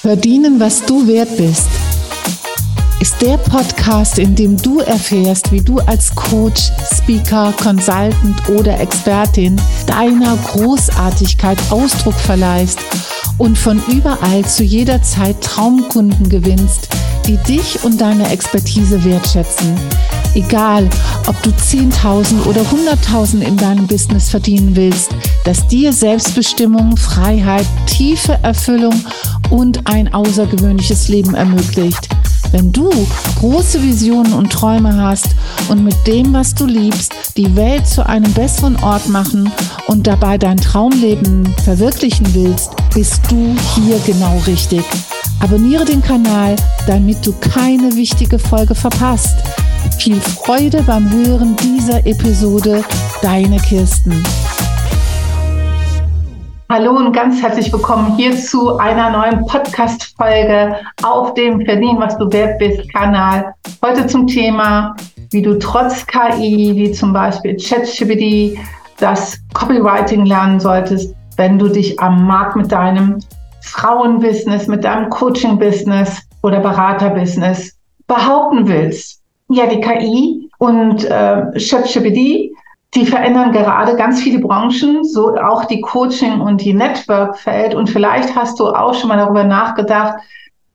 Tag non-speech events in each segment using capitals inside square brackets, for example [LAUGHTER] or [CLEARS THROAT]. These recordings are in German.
Verdienen, was du wert bist, ist der Podcast, in dem du erfährst, wie du als Coach, Speaker, Consultant oder Expertin deiner Großartigkeit Ausdruck verleihst und von überall zu jeder Zeit Traumkunden gewinnst, die dich und deine Expertise wertschätzen. Egal, ob du 10.000 oder 100.000 in deinem Business verdienen willst, dass dir Selbstbestimmung, Freiheit, tiefe Erfüllung und ein außergewöhnliches Leben ermöglicht. Wenn du große Visionen und Träume hast und mit dem, was du liebst, die Welt zu einem besseren Ort machen und dabei dein Traumleben verwirklichen willst, bist du hier genau richtig. Abonniere den Kanal, damit du keine wichtige Folge verpasst. Viel Freude beim Hören dieser Episode. Deine Kirsten. Hallo und ganz herzlich willkommen hier zu einer neuen Podcast-Folge auf dem Verdien, was du wert bist Kanal. Heute zum Thema, wie du trotz KI, wie zum Beispiel ChatGPT, das Copywriting lernen solltest, wenn du dich am Markt mit deinem Frauenbusiness, mit deinem Coaching-Business oder Berater-Business behaupten willst. Ja, die KI und äh, die verändern gerade ganz viele Branchen, so auch die Coaching- und die Network-Feld. Und vielleicht hast du auch schon mal darüber nachgedacht,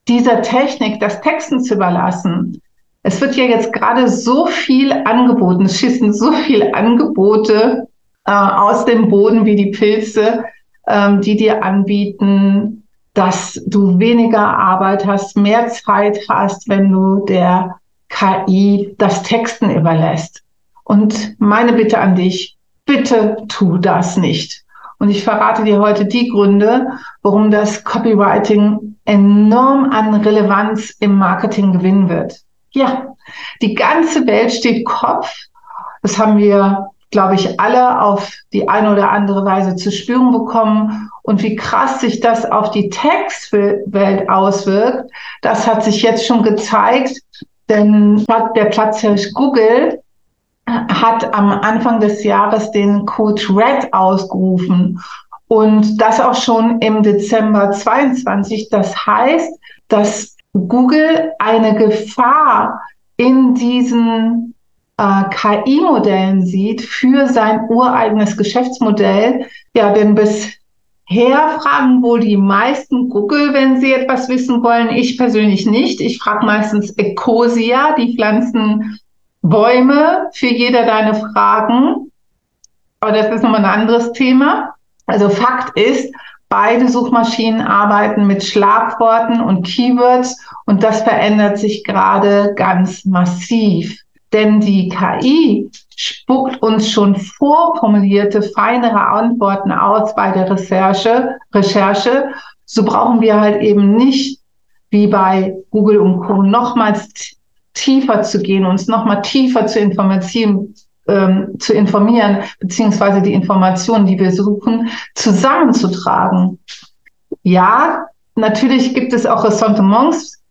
dieser Technik das Texten zu überlassen. Es wird ja jetzt gerade so viel angeboten, es schießen so viele Angebote äh, aus dem Boden wie die Pilze, ähm, die dir anbieten, dass du weniger Arbeit hast, mehr Zeit hast, wenn du der KI das Texten überlässt. Und meine Bitte an dich, bitte tu das nicht. Und ich verrate dir heute die Gründe, warum das Copywriting enorm an Relevanz im Marketing gewinnen wird. Ja, die ganze Welt steht Kopf. Das haben wir, glaube ich, alle auf die eine oder andere Weise zu spüren bekommen. Und wie krass sich das auf die Textwelt auswirkt, das hat sich jetzt schon gezeigt. Denn der Platzhirsch Google hat am Anfang des Jahres den Coach Red ausgerufen und das auch schon im Dezember 22. Das heißt, dass Google eine Gefahr in diesen äh, KI-Modellen sieht für sein ureigenes Geschäftsmodell. Ja, denn bisher fragen wohl die meisten Google, wenn sie etwas wissen wollen. Ich persönlich nicht. Ich frage meistens Ecosia, die Pflanzen Bäume für jeder deine Fragen. Aber das ist nochmal ein anderes Thema. Also Fakt ist, beide Suchmaschinen arbeiten mit Schlagworten und Keywords und das verändert sich gerade ganz massiv. Denn die KI spuckt uns schon vorformulierte, feinere Antworten aus bei der Recherche. Recherche. So brauchen wir halt eben nicht wie bei Google und Co. nochmals tiefer zu gehen, uns nochmal tiefer zu informieren, ähm, zu informieren, beziehungsweise die Informationen, die wir suchen, zusammenzutragen. Ja, natürlich gibt es auch Ressentiments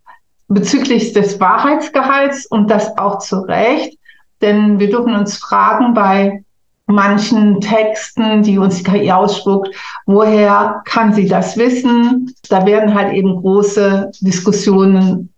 bezüglich des Wahrheitsgehalts und das auch zu Recht, denn wir dürfen uns fragen bei manchen Texten, die uns die KI ausspuckt, woher kann sie das wissen? Da werden halt eben große Diskussionen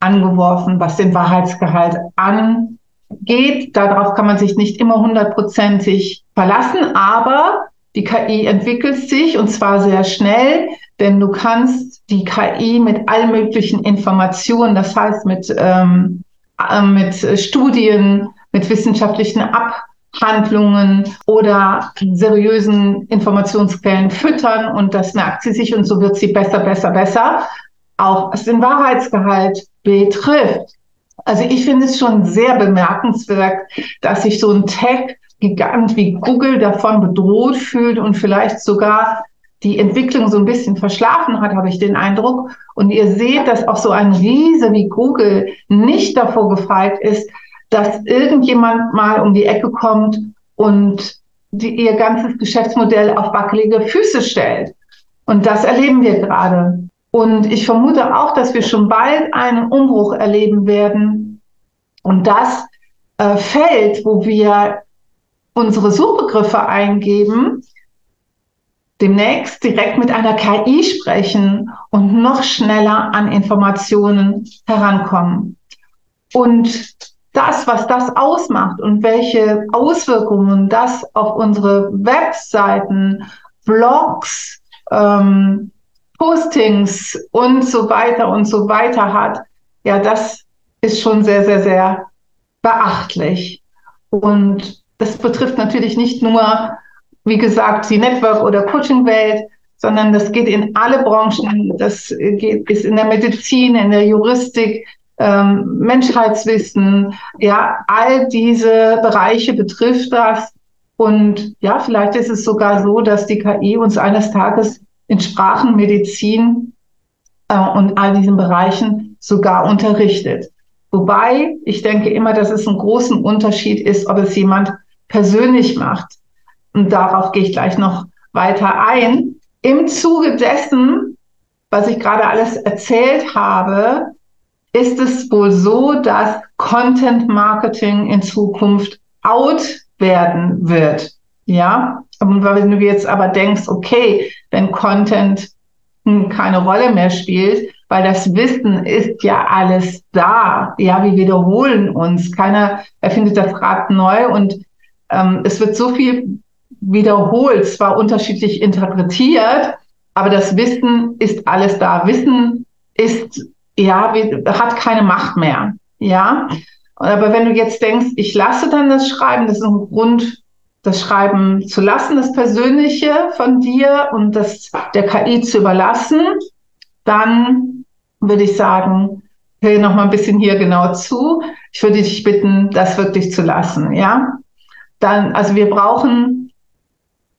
angeworfen, was den Wahrheitsgehalt angeht. Darauf kann man sich nicht immer hundertprozentig verlassen, aber die KI entwickelt sich und zwar sehr schnell, denn du kannst die KI mit allen möglichen Informationen, das heißt mit, ähm, äh, mit Studien, mit wissenschaftlichen Abhandlungen oder seriösen Informationsquellen füttern und das merkt sie sich und so wird sie besser, besser, besser. Auch was den Wahrheitsgehalt betrifft. Also ich finde es schon sehr bemerkenswert, dass sich so ein Tech-Gigant wie Google davon bedroht fühlt und vielleicht sogar die Entwicklung so ein bisschen verschlafen hat, habe ich den Eindruck. Und ihr seht, dass auch so ein Riese wie Google nicht davor gefeit ist, dass irgendjemand mal um die Ecke kommt und die, ihr ganzes Geschäftsmodell auf wackelige Füße stellt. Und das erleben wir gerade. Und ich vermute auch, dass wir schon bald einen Umbruch erleben werden. Und das äh, Feld, wo wir unsere Suchbegriffe eingeben, demnächst direkt mit einer KI sprechen und noch schneller an Informationen herankommen. Und das, was das ausmacht und welche Auswirkungen das auf unsere Webseiten, Blogs, ähm, Postings und so weiter und so weiter hat, ja, das ist schon sehr, sehr, sehr beachtlich. Und das betrifft natürlich nicht nur, wie gesagt, die Network- oder Coaching-Welt, sondern das geht in alle Branchen. Das geht, ist in der Medizin, in der Juristik, ähm, Menschheitswissen. Ja, all diese Bereiche betrifft das. Und ja, vielleicht ist es sogar so, dass die KI uns eines Tages in Sprachen, Medizin äh, und all diesen Bereichen sogar unterrichtet. Wobei ich denke immer, dass es einen großen Unterschied ist, ob es jemand persönlich macht. Und darauf gehe ich gleich noch weiter ein. Im Zuge dessen, was ich gerade alles erzählt habe, ist es wohl so, dass Content Marketing in Zukunft out werden wird. Ja, und wenn du jetzt aber denkst, okay, wenn Content keine Rolle mehr spielt, weil das Wissen ist ja alles da. Ja, wir wiederholen uns. Keiner erfindet das Rad neu und ähm, es wird so viel wiederholt, zwar unterschiedlich interpretiert, aber das Wissen ist alles da. Wissen ist, ja, hat keine Macht mehr. Ja, aber wenn du jetzt denkst, ich lasse dann das Schreiben, das ist ein Grund, das Schreiben zu lassen, das Persönliche von dir und das der KI zu überlassen, dann würde ich sagen, hör noch mal ein bisschen hier genau zu. Ich würde dich bitten, das wirklich zu lassen, ja? Dann, also wir brauchen,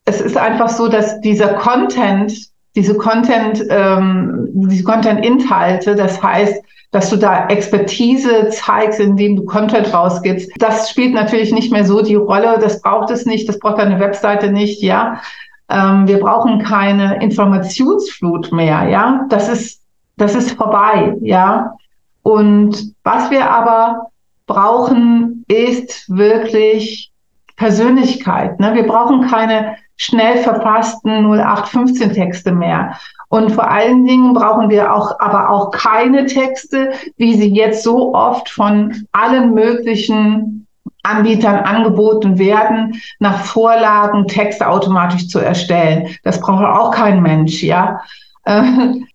es ist einfach so, dass dieser Content, diese Content, ähm, diese Content-Inhalte, das heißt, dass du da Expertise zeigst, indem du Content rausgibst. Das spielt natürlich nicht mehr so die Rolle. Das braucht es nicht. Das braucht deine Webseite nicht. Ja, ähm, wir brauchen keine Informationsflut mehr. Ja, das ist das ist vorbei. Ja, und was wir aber brauchen, ist wirklich Persönlichkeit. Ne? Wir brauchen keine schnell verfassten 0815 Texte mehr. Und vor allen Dingen brauchen wir auch, aber auch keine Texte, wie sie jetzt so oft von allen möglichen Anbietern angeboten werden, nach Vorlagen Texte automatisch zu erstellen. Das braucht auch kein Mensch, ja. Äh,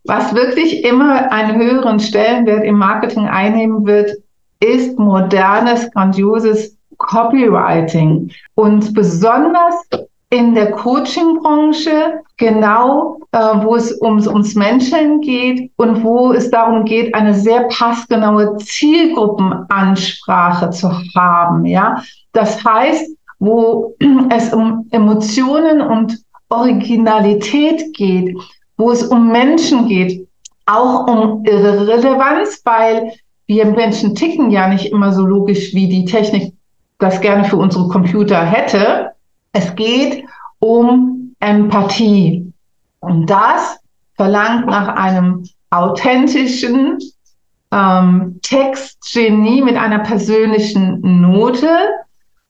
was wirklich immer einen höheren Stellenwert im Marketing einnehmen wird, ist modernes, grandioses Copywriting. Und besonders in der Coaching-Branche, genau äh, wo es ums, ums Menschen geht und wo es darum geht, eine sehr passgenaue Zielgruppenansprache zu haben. Ja, das heißt, wo [CLEARS THROAT] es um Emotionen und Originalität geht, wo es um Menschen geht, auch um ihre Relevanz, weil wir Menschen ticken ja nicht immer so logisch, wie die Technik das gerne für unsere Computer hätte. Es geht um Empathie. Und das verlangt nach einem authentischen ähm, Textgenie mit einer persönlichen Note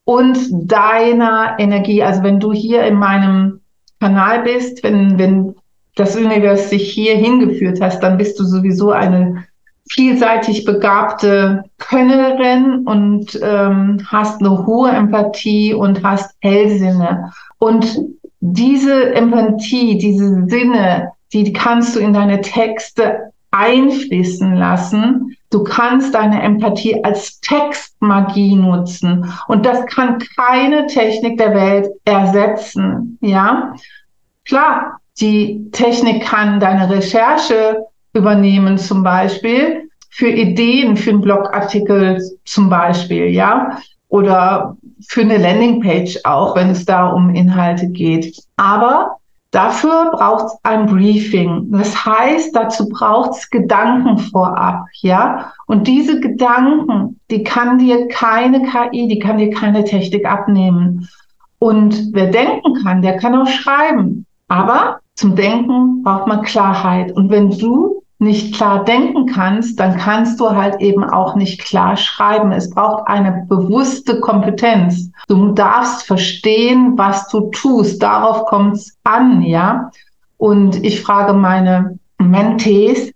und deiner Energie. Also wenn du hier in meinem Kanal bist, wenn, wenn das Universum sich hier hingeführt hast, dann bist du sowieso eine vielseitig begabte Könnerin und ähm, hast eine hohe Empathie und hast Hellsinne. Und diese Empathie, diese Sinne, die kannst du in deine Texte einfließen lassen. Du kannst deine Empathie als Textmagie nutzen. Und das kann keine Technik der Welt ersetzen. Ja, klar, die Technik kann deine Recherche übernehmen, zum Beispiel für Ideen, für einen Blogartikel zum Beispiel, ja, oder für eine Landingpage auch, wenn es da um Inhalte geht. Aber dafür braucht es ein Briefing. Das heißt, dazu braucht es Gedanken vorab, ja. Und diese Gedanken, die kann dir keine KI, die kann dir keine Technik abnehmen. Und wer denken kann, der kann auch schreiben. Aber zum Denken braucht man Klarheit. Und wenn du nicht klar denken kannst, dann kannst du halt eben auch nicht klar schreiben. Es braucht eine bewusste Kompetenz. Du darfst verstehen, was du tust. Darauf kommt es an, ja. Und ich frage meine Mentees,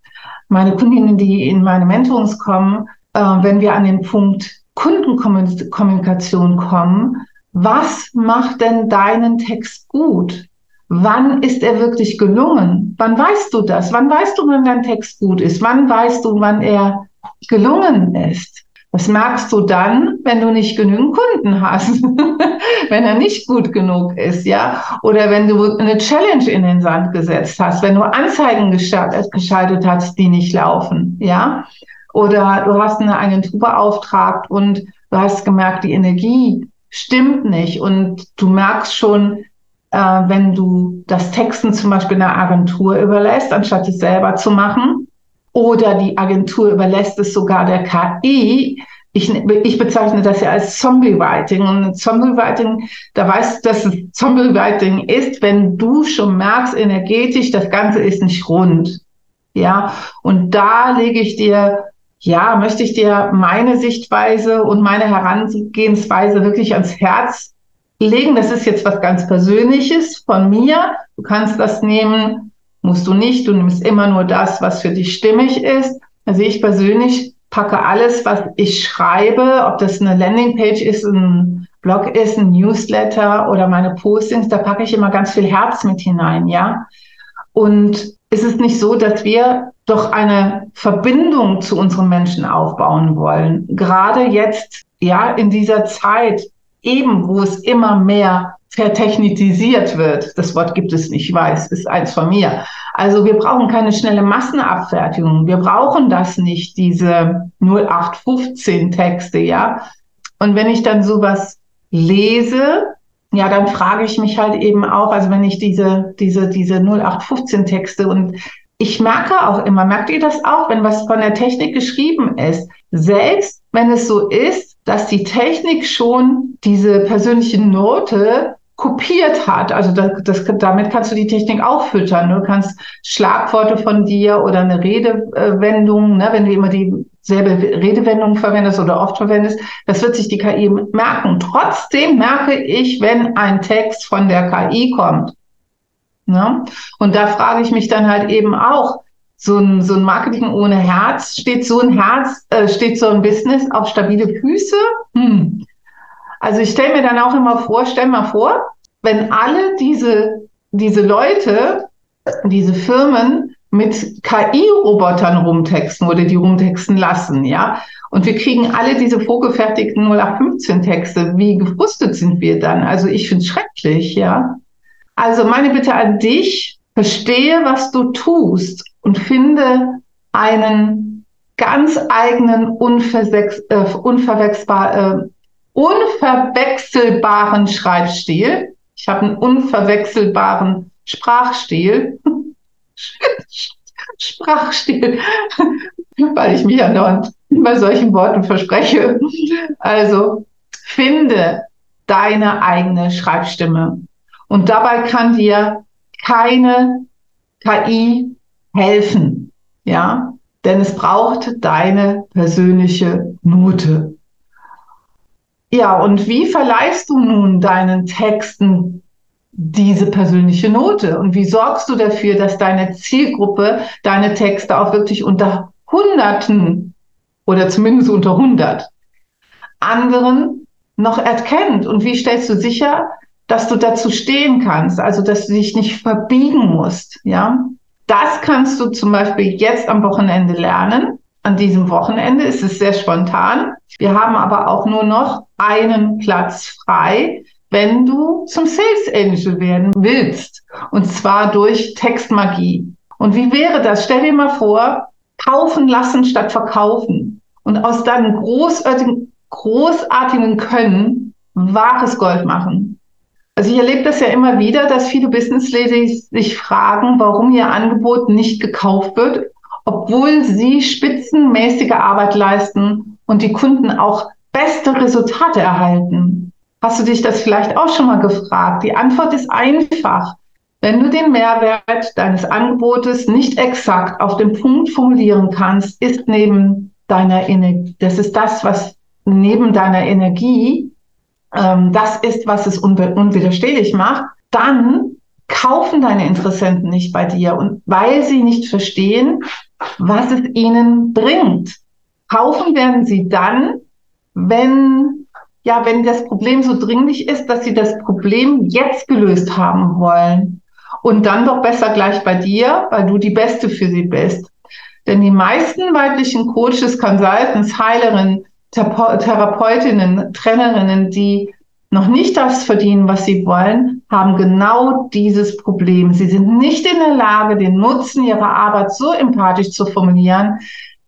meine Kundinnen, die in meine Mentorings kommen, äh, wenn wir an den Punkt Kundenkommunikation kommen, was macht denn deinen Text gut? Wann ist er wirklich gelungen? Wann weißt du das? Wann weißt du, wann dein Text gut ist? Wann weißt du, wann er gelungen ist? Das merkst du dann, wenn du nicht genügend Kunden hast, [LAUGHS] wenn er nicht gut genug ist, ja, oder wenn du eine Challenge in den Sand gesetzt hast, wenn du Anzeigen geschaltet hast, die nicht laufen, ja, oder du hast eine Agentur beauftragt und du hast gemerkt, die Energie stimmt nicht und du merkst schon, äh, wenn du das Texten zum Beispiel einer Agentur überlässt, anstatt es selber zu machen, oder die Agentur überlässt es sogar der KI. Ich, ich bezeichne das ja als Zombie-Writing. Und Zombie-Writing, da weißt du, dass es Zombie-Writing ist, wenn du schon merkst, energetisch, das Ganze ist nicht rund. Ja, und da lege ich dir ja, möchte ich dir meine Sichtweise und meine Herangehensweise wirklich ans Herz legen. Das ist jetzt was ganz Persönliches von mir. Du kannst das nehmen, musst du nicht. Du nimmst immer nur das, was für dich stimmig ist. Also ich persönlich packe alles, was ich schreibe, ob das eine Landingpage ist, ein Blog ist, ein Newsletter oder meine Postings, da packe ich immer ganz viel Herz mit hinein, ja. Und ist es nicht so, dass wir doch eine Verbindung zu unseren Menschen aufbauen wollen. Gerade jetzt, ja, in dieser Zeit, eben wo es immer mehr vertechnisiert wird. Das Wort gibt es nicht, ich weiß, ist eins von mir. Also wir brauchen keine schnelle Massenabfertigung. Wir brauchen das nicht, diese 0815 Texte, ja. Und wenn ich dann sowas lese, ja, dann frage ich mich halt eben auch, also wenn ich diese, diese, diese 0815 Texte und ich merke auch immer, merkt ihr das auch, wenn was von der Technik geschrieben ist, selbst wenn es so ist, dass die Technik schon diese persönliche Note kopiert hat. Also das, das, damit kannst du die Technik auch füttern. Du kannst Schlagworte von dir oder eine Redewendung, ne, wenn du immer dieselbe Redewendung verwendest oder oft verwendest, das wird sich die KI merken. Trotzdem merke ich, wenn ein Text von der KI kommt, Ne? Und da frage ich mich dann halt eben auch, so ein, so ein Marketing ohne Herz, steht so ein Herz, äh, steht so ein Business auf stabile Füße? Hm. Also ich stelle mir dann auch immer vor, stell mal vor, wenn alle diese, diese Leute, diese Firmen mit KI-Robotern rumtexten oder die rumtexten lassen, ja. Und wir kriegen alle diese vorgefertigten 0815-Texte. Wie gefrustet sind wir dann? Also ich finde es schrecklich, ja. Also meine Bitte an dich, verstehe, was du tust und finde einen ganz eigenen, unversex, äh, unverwechselbar, äh, unverwechselbaren Schreibstil. Ich habe einen unverwechselbaren Sprachstil. [LAUGHS] Sprachstil, [LAUGHS] weil ich mich ja noch bei solchen Worten verspreche. Also finde deine eigene Schreibstimme. Und dabei kann dir keine KI helfen, ja, denn es braucht deine persönliche Note. Ja, und wie verleihst du nun deinen Texten diese persönliche Note? Und wie sorgst du dafür, dass deine Zielgruppe deine Texte auch wirklich unter Hunderten oder zumindest unter 100 anderen noch erkennt? Und wie stellst du sicher, dass du dazu stehen kannst, also dass du dich nicht verbiegen musst, ja. Das kannst du zum Beispiel jetzt am Wochenende lernen. An diesem Wochenende ist es sehr spontan. Wir haben aber auch nur noch einen Platz frei, wenn du zum Sales Angel werden willst. Und zwar durch Textmagie. Und wie wäre das? Stell dir mal vor, kaufen lassen statt verkaufen. Und aus deinem großartigen, großartigen Können wahres Gold machen. Also ich erlebe das ja immer wieder, dass viele Business Ladies sich fragen, warum ihr Angebot nicht gekauft wird, obwohl sie spitzenmäßige Arbeit leisten und die Kunden auch beste Resultate erhalten. Hast du dich das vielleicht auch schon mal gefragt? Die Antwort ist einfach. Wenn du den Mehrwert deines Angebotes nicht exakt auf den Punkt formulieren kannst, ist neben deiner Energie, das ist das, was neben deiner Energie, ähm, das ist, was es unbe unwiderstehlich macht, dann kaufen deine Interessenten nicht bei dir und weil sie nicht verstehen, was es ihnen bringt. Kaufen werden sie dann, wenn ja, wenn das Problem so dringlich ist, dass sie das Problem jetzt gelöst haben wollen. Und dann doch besser gleich bei dir, weil du die Beste für sie bist. Denn die meisten weiblichen Coaches, Consultants, Heilerinnen, Therapeutinnen, Trainerinnen, die noch nicht das verdienen, was sie wollen, haben genau dieses Problem. Sie sind nicht in der Lage, den Nutzen ihrer Arbeit so empathisch zu formulieren,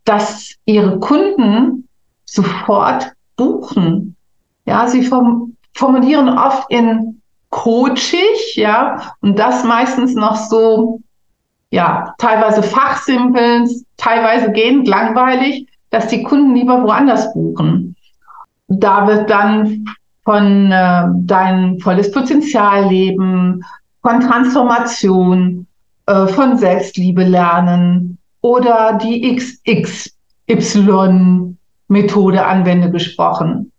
dass ihre Kunden sofort buchen. Ja, sie formulieren oft in coachig, ja, und das meistens noch so, ja, teilweise fachsimpeln, teilweise gehend langweilig, dass die Kunden lieber woanders buchen. Da wird dann von äh, dein volles Potenzial leben, von Transformation, äh, von Selbstliebe lernen oder die XXY-Methode anwende gesprochen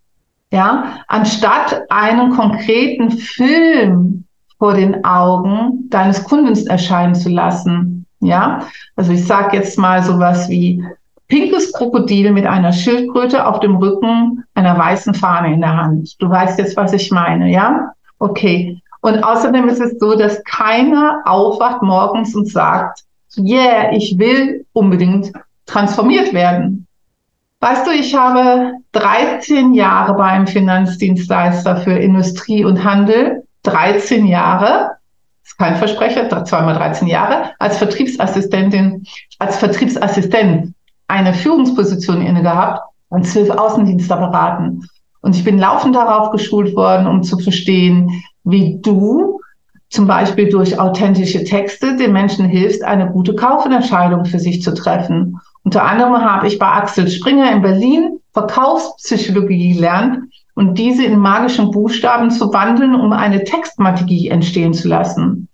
ja, anstatt einen konkreten Film vor den Augen deines Kunden erscheinen zu lassen. Ja, also ich sage jetzt mal sowas wie pinkes Krokodil mit einer Schildkröte auf dem Rücken einer weißen Fahne in der Hand. Du weißt jetzt, was ich meine, ja? Okay. Und außerdem ist es so, dass keiner aufwacht morgens und sagt, yeah, ich will unbedingt transformiert werden. Weißt du, ich habe 13 Jahre beim Finanzdienstleister für Industrie und Handel, 13 Jahre, ist kein Versprecher, zweimal 13 Jahre, als Vertriebsassistentin, als Vertriebsassistent eine Führungsposition inne gehabt und zwölf Außendienstler beraten. Und ich bin laufend darauf geschult worden, um zu verstehen, wie du zum Beispiel durch authentische Texte den Menschen hilfst, eine gute Kaufentscheidung für sich zu treffen. Unter anderem habe ich bei Axel Springer in Berlin Verkaufspsychologie gelernt und diese in magischen Buchstaben zu wandeln, um eine Textmagie entstehen zu lassen.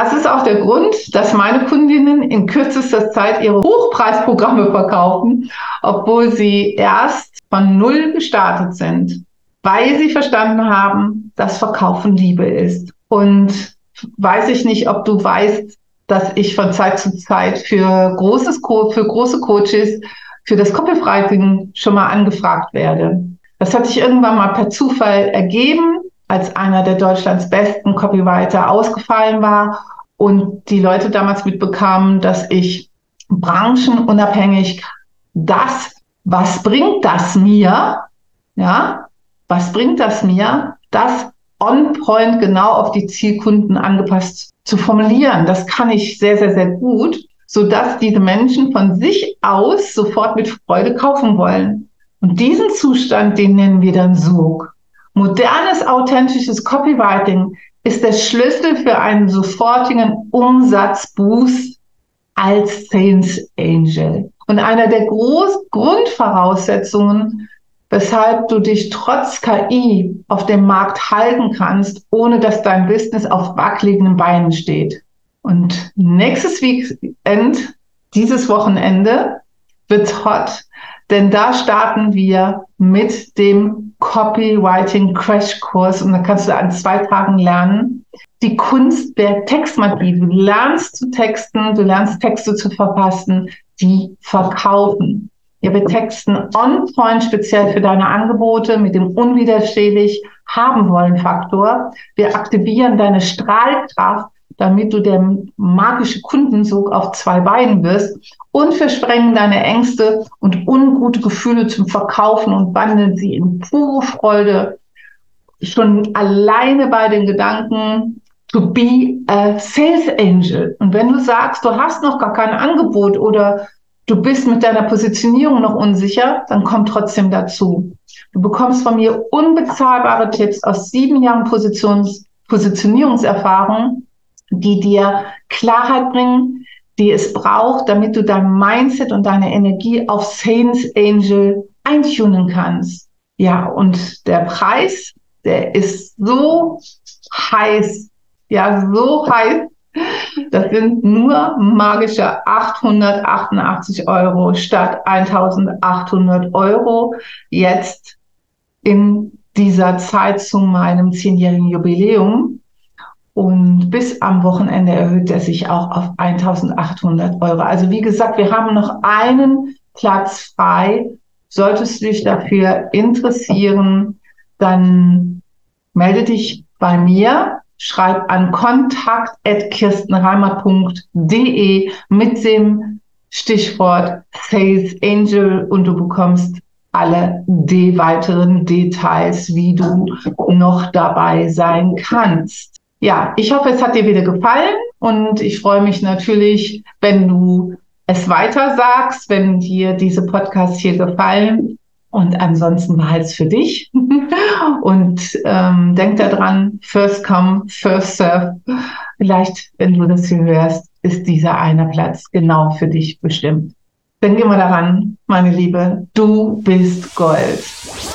Das ist auch der Grund, dass meine Kundinnen in kürzester Zeit ihre Hochpreisprogramme verkaufen, obwohl sie erst von Null gestartet sind, weil sie verstanden haben, dass Verkaufen Liebe ist. Und weiß ich nicht, ob du weißt, dass ich von Zeit zu Zeit für, großes Co für große Coaches für das Copywriting schon mal angefragt werde. Das hat sich irgendwann mal per Zufall ergeben, als einer der Deutschlands besten Copywriter ausgefallen war und die Leute damals mitbekamen, dass ich branchenunabhängig das, was bringt das mir, ja, was bringt das mir, das on point genau auf die Zielkunden angepasst zu formulieren. Das kann ich sehr, sehr, sehr gut, so dass diese Menschen von sich aus sofort mit Freude kaufen wollen. Und diesen Zustand, den nennen wir dann Sog. Modernes, authentisches Copywriting ist der Schlüssel für einen sofortigen Umsatzboost als Sales Angel. Und einer der Groß Grundvoraussetzungen weshalb du dich trotz KI auf dem Markt halten kannst, ohne dass dein Business auf wackeligen Beinen steht. Und nächstes Weekend, dieses Wochenende, wird's hot, denn da starten wir mit dem Copywriting Crash Kurs und da kannst du an zwei Tagen lernen. Die Kunst der Textmagie. Du lernst zu texten, du lernst Texte zu verfassen, die verkaufen. Ja, wir texten on point speziell für deine Angebote mit dem unwiderstehlich haben wollen Faktor. Wir aktivieren deine Strahlkraft, damit du der magische Kundensog auf zwei Beinen wirst und wir sprengen deine Ängste und ungute Gefühle zum Verkaufen und wandeln sie in pure Freude. Schon alleine bei den Gedanken, to be a sales angel. Und wenn du sagst, du hast noch gar kein Angebot oder du bist mit deiner Positionierung noch unsicher, dann komm trotzdem dazu. Du bekommst von mir unbezahlbare Tipps aus sieben Jahren Positions Positionierungserfahrung, die dir Klarheit bringen, die es braucht, damit du dein Mindset und deine Energie auf Saints Angel eintunen kannst. Ja, und der Preis, der ist so heiß, ja so heiß. Das sind nur magische 888 Euro statt 1800 Euro jetzt in dieser Zeit zu meinem zehnjährigen Jubiläum. Und bis am Wochenende erhöht er sich auch auf 1800 Euro. Also wie gesagt, wir haben noch einen Platz frei. Solltest du dich dafür interessieren, dann melde dich bei mir, schreib an kontakt.kirstenreimer.de mit dem Stichwort Sales Angel und du bekommst alle die weiteren Details, wie du noch dabei sein kannst. Ja, ich hoffe, es hat dir wieder gefallen und ich freue mich natürlich, wenn du es weiter sagst, wenn dir diese Podcasts hier gefallen. Und ansonsten war es für dich. [LAUGHS] und ähm, denk daran, first come, first serve. Vielleicht, wenn du das hier hörst, ist dieser eine Platz genau für dich bestimmt. Denke mal daran, meine Liebe, du bist Gold.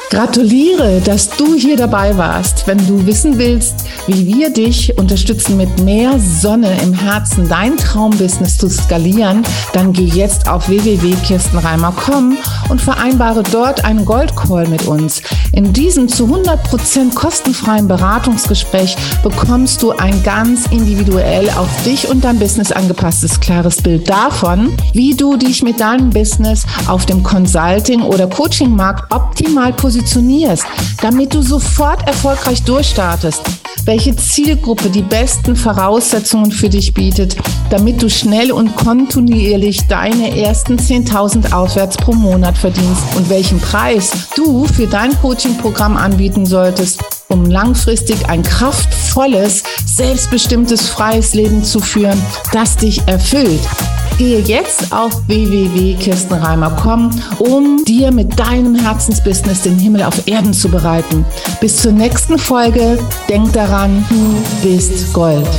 Gratuliere, dass du hier dabei warst. Wenn du wissen willst, wie wir dich unterstützen, mit mehr Sonne im Herzen dein Traumbusiness zu skalieren, dann geh jetzt auf www.kirstenreimer.com und vereinbare dort einen Goldcall mit uns. In diesem zu 100% kostenfreien Beratungsgespräch bekommst du ein ganz individuell auf dich und dein Business angepasstes, klares Bild davon, wie du dich mit deinem Business auf dem Consulting- oder Coaching-Markt optimal positionierst positionierst, damit du sofort erfolgreich durchstartest, welche Zielgruppe die besten Voraussetzungen für dich bietet, damit du schnell und kontinuierlich deine ersten 10.000 aufwärts pro Monat verdienst und welchen Preis du für dein Coaching-Programm anbieten solltest, um langfristig ein kraftvolles, selbstbestimmtes, freies Leben zu führen, das dich erfüllt. Gehe jetzt auf www.kirstenreimer.com, um dir mit deinem Herzensbusiness den Himmel auf Erden zu bereiten. Bis zur nächsten Folge. Denk daran, du bist Gold.